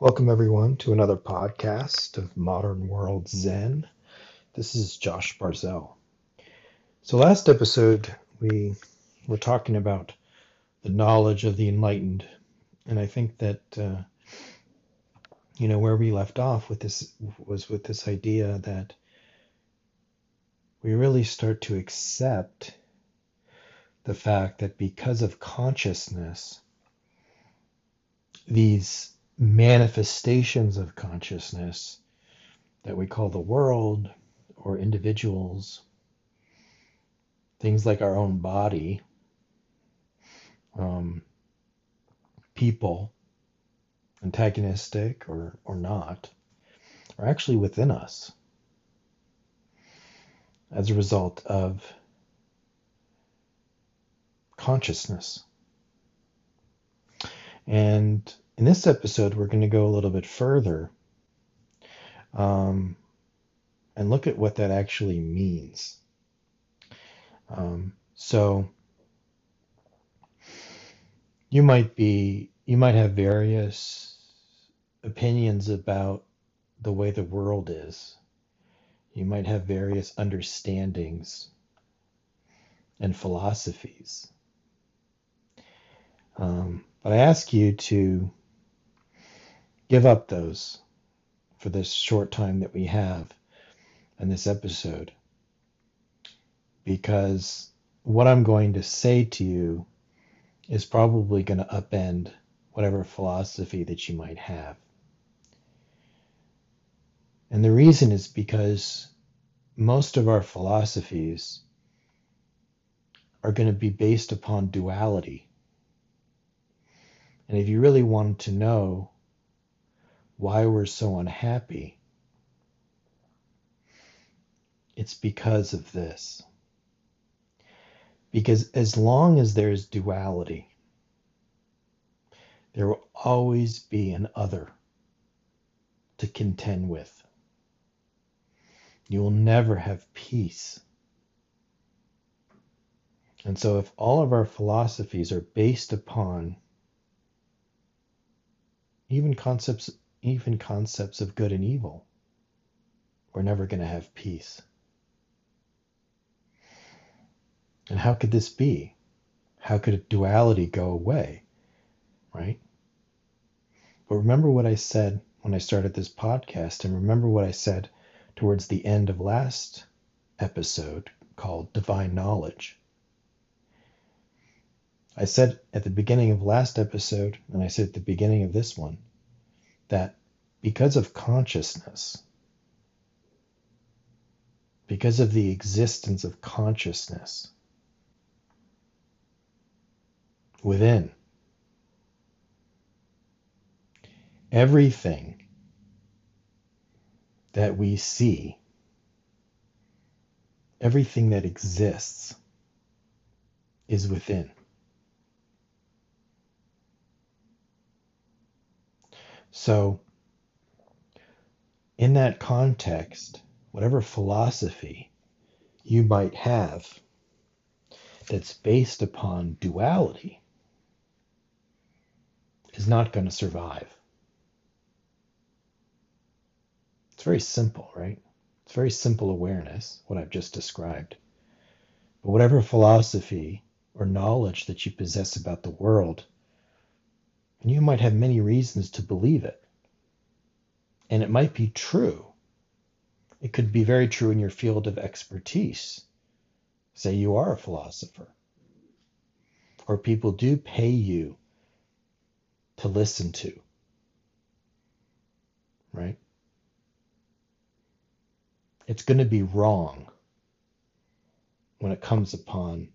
Welcome, everyone, to another podcast of Modern World Zen. This is Josh Barzell. So, last episode, we were talking about the knowledge of the enlightened, and I think that, uh, you know, where we left off with this was with this idea that we really start to accept the fact that because of consciousness, these manifestations of consciousness that we call the world or individuals, things like our own body, um, people, antagonistic or, or not, are actually within us as a result of consciousness. And in this episode, we're going to go a little bit further um, and look at what that actually means. Um, so you might be, you might have various opinions about the way the world is. You might have various understandings and philosophies. Um, but I ask you to give up those for this short time that we have in this episode. Because what I'm going to say to you is probably going to upend whatever philosophy that you might have. And the reason is because most of our philosophies are going to be based upon duality. And if you really wanted to know why we're so unhappy, it's because of this. Because as long as there's duality, there will always be an other to contend with. You will never have peace. And so, if all of our philosophies are based upon even concepts even concepts of good and evil, we're never going to have peace. And how could this be? How could duality go away? Right? But remember what I said when I started this podcast, and remember what I said towards the end of last episode called Divine Knowledge. I said at the beginning of last episode, and I said at the beginning of this one, that because of consciousness, because of the existence of consciousness within, everything that we see, everything that exists is within. So, in that context, whatever philosophy you might have that's based upon duality is not going to survive. It's very simple, right? It's very simple awareness, what I've just described. But whatever philosophy or knowledge that you possess about the world and you might have many reasons to believe it. And it might be true. It could be very true in your field of expertise. Say you are a philosopher. Or people do pay you to listen to. Right? It's going to be wrong when it comes upon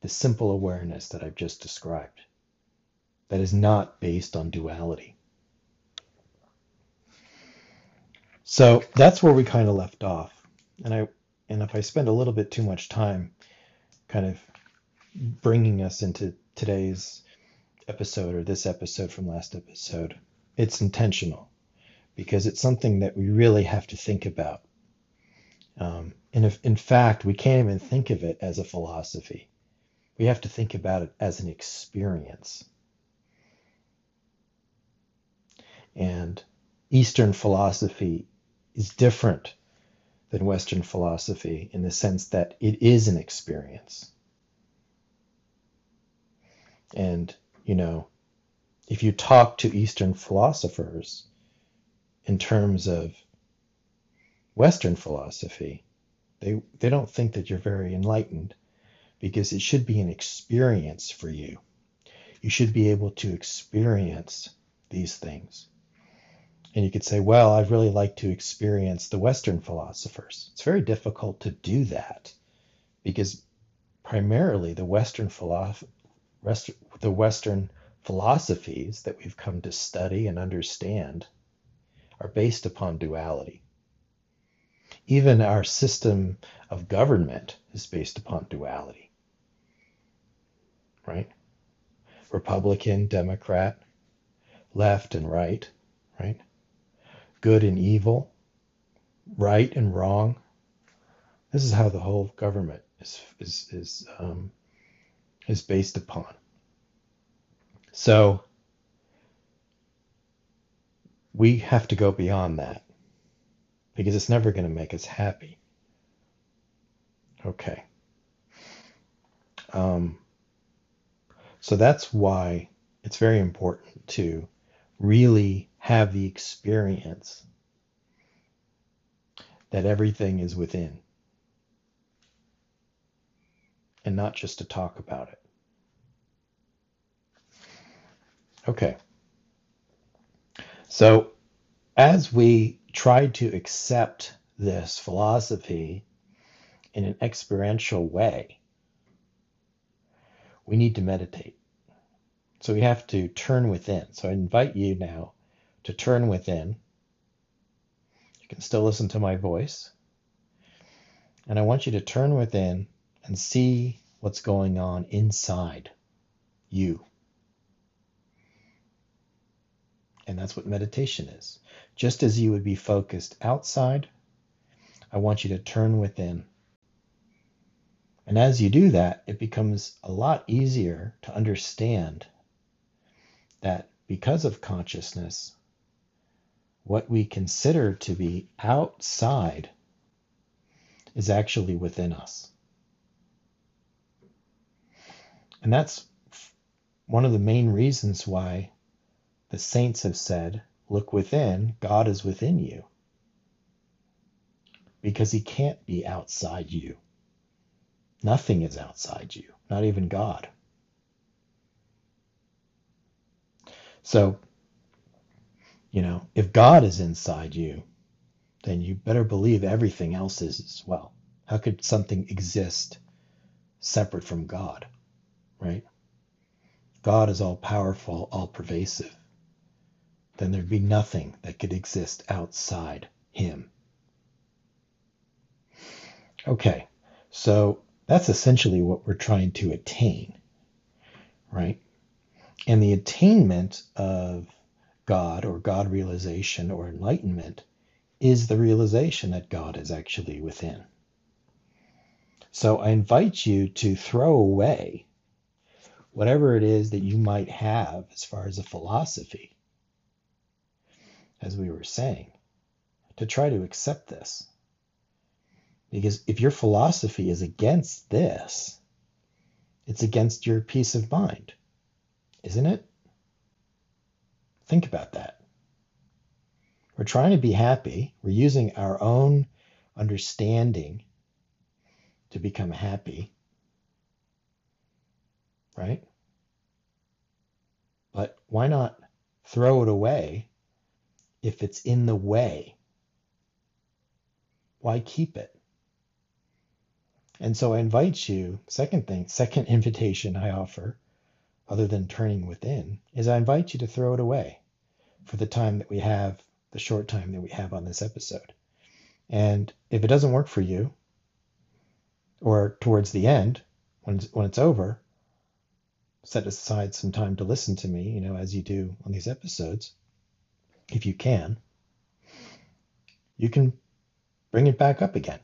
the simple awareness that I've just described that is not based on duality. So that's where we kind of left off. And I and if I spend a little bit too much time kind of bringing us into today's episode or this episode from last episode, it's intentional because it's something that we really have to think about. Um, and if, in fact, we can't even think of it as a philosophy. We have to think about it as an experience. And Eastern philosophy is different than Western philosophy in the sense that it is an experience. And, you know, if you talk to Eastern philosophers in terms of Western philosophy, they, they don't think that you're very enlightened because it should be an experience for you. You should be able to experience these things. And you could say, well, I'd really like to experience the Western philosophers. It's very difficult to do that because primarily the Western philosoph- the Western philosophies that we've come to study and understand are based upon duality. Even our system of government is based upon duality. Right? Republican, Democrat, left and right, right? Good and evil, right and wrong. This is how the whole government is is is um, is based upon. So we have to go beyond that because it's never going to make us happy. Okay. Um, so that's why it's very important to really have the experience that everything is within and not just to talk about it. Okay. So, as we try to accept this philosophy in an experiential way, we need to meditate. So, we have to turn within. So, I invite you now to turn within. You can still listen to my voice. And I want you to turn within and see what's going on inside you. And that's what meditation is. Just as you would be focused outside, I want you to turn within. And as you do that, it becomes a lot easier to understand that because of consciousness, what we consider to be outside is actually within us. And that's one of the main reasons why the saints have said, Look within, God is within you. Because he can't be outside you. Nothing is outside you, not even God. So, you know, if God is inside you, then you better believe everything else is as well. How could something exist separate from God, right? God is all powerful, all pervasive then there'd be nothing that could exist outside him. Okay, so that's essentially what we're trying to attain, right? And the attainment of God or God realization or enlightenment is the realization that God is actually within. So I invite you to throw away whatever it is that you might have as far as a philosophy as we were saying, to try to accept this. Because if your philosophy is against this, it's against your peace of mind, isn't it? Think about that. We're trying to be happy. We're using our own understanding to become happy. Right? But why not throw it away if it's in the way, why keep it? And so I invite you, second thing, second invitation I offer, other than turning within, is I invite you to throw it away for the time that we have, the short time that we have on this episode. And if it doesn't work for you, or towards the end, when it's, when it's over, set aside some time to listen to me, you know, as you do on these episodes if you can, you can bring it back up again.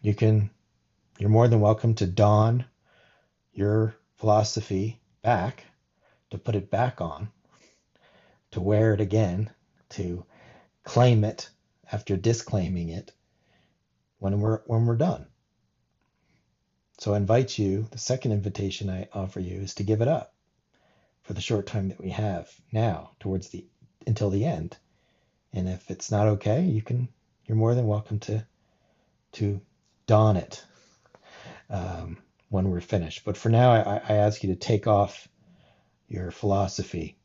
You can, you're more than welcome to don your philosophy back, to put it back on, to wear it again, to claim it after disclaiming it when we're when we're done. So I invite you, the second invitation I offer you is to give it up for the short time that we have now towards the until the end. And if it's not okay, you can you're more than welcome to to don it um, when we're finished. But for now, I, I, ask you to take off your philosophy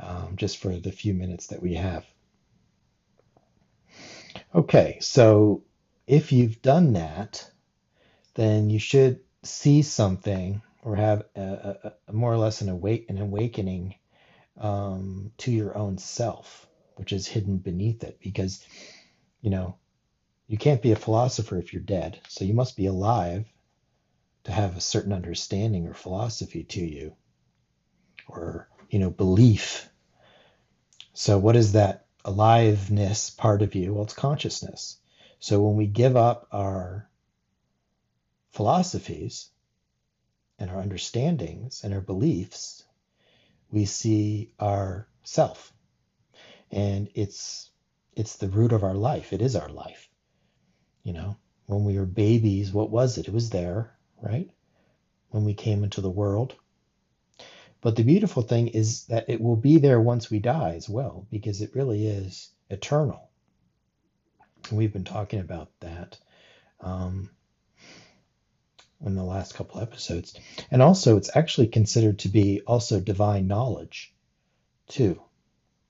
um, just for the few minutes that we have. Okay, so if you've done that, then you should see something or have a, a, a more or less an, awake, an awakening um, to your own self, which is hidden beneath it. Because, you know, you can't be a philosopher if you're dead. So you must be alive to have a certain understanding or philosophy to you or, you know, belief. So what is that aliveness part of you? Well, it's consciousness. So when we give up our philosophies and our understandings and our beliefs, we see our self. And it's it's the root of our life. It is our life. You know, when we were babies, what was it? It was there, right? When we came into the world. But the beautiful thing is that it will be there once we die as well, because it really is eternal. And we've been talking about that um, in the last couple episodes. And also, it's actually considered to be also divine knowledge, too.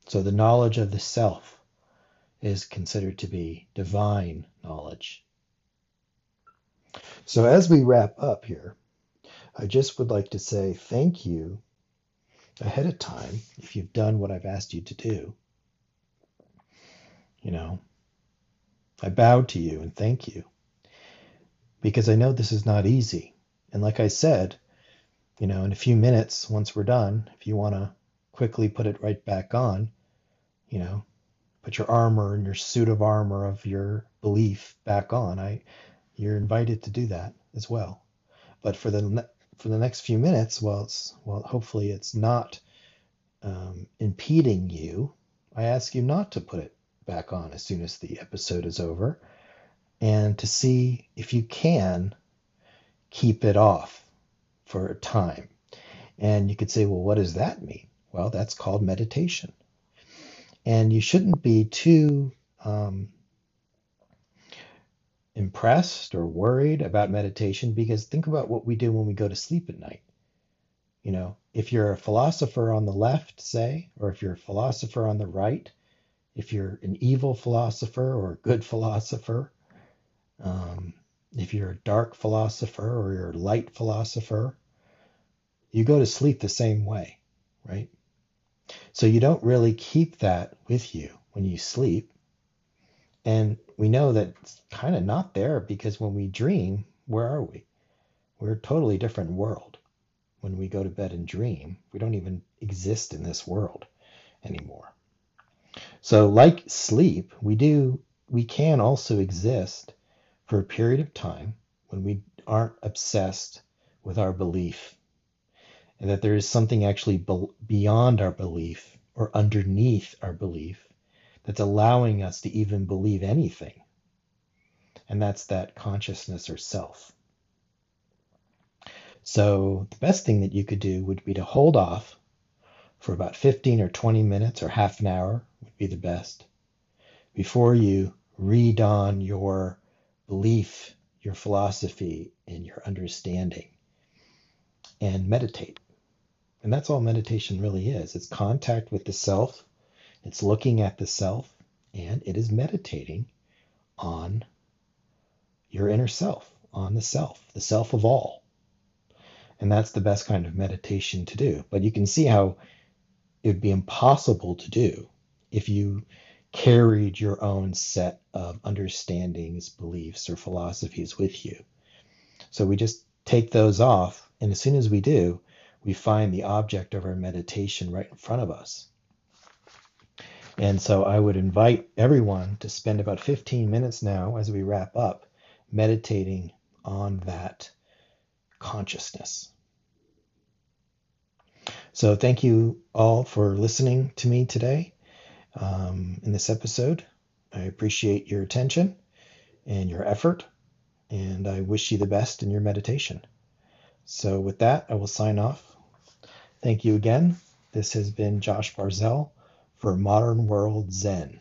So the knowledge of the self is considered to be divine knowledge. So, as we wrap up here, I just would like to say thank you ahead of time if you've done what I've asked you to do. You know, I bow to you and thank you because I know this is not easy. And like I said, you know, in a few minutes, once we're done, if you want to quickly put it right back on, you know, put your armor and your suit of armor of your belief back on. I, you're invited to do that as well. But for the for the next few minutes, while it's well, hopefully it's not um, impeding you. I ask you not to put it back on as soon as the episode is over, and to see if you can keep it off for a time. And you could say, well, what does that mean? Well, that's called meditation. And you shouldn't be too um, impressed or worried about meditation because think about what we do when we go to sleep at night. You know, if you're a philosopher on the left, say, or if you're a philosopher on the right, if you're an evil philosopher or a good philosopher, um, if you're a dark philosopher or you're a light philosopher, you go to sleep the same way, right? So you don't really keep that with you when you sleep. And we know that it's kind of not there because when we dream, where are we? We're a totally different world. When we go to bed and dream, we don't even exist in this world anymore. So like sleep, we do we can also exist for a period of time when we aren't obsessed with our belief and that there is something actually beyond our belief or underneath our belief that's allowing us to even believe anything. And that's that consciousness or self. So, the best thing that you could do would be to hold off for about 15 or 20 minutes or half an hour, would be the best, before you redon your belief, your philosophy, and your understanding and meditate. And that's all meditation really is it's contact with the self, it's looking at the self, and it is meditating on your inner self, on the self, the self of all. And that's the best kind of meditation to do. But you can see how it would be impossible to do if you carried your own set of understandings, beliefs, or philosophies with you. So we just take those off, and as soon as we do, we find the object of our meditation right in front of us. And so I would invite everyone to spend about 15 minutes now as we wrap up meditating on that consciousness. So, thank you all for listening to me today um, in this episode. I appreciate your attention and your effort, and I wish you the best in your meditation. So, with that, I will sign off. Thank you again. This has been Josh Barzell for Modern World Zen.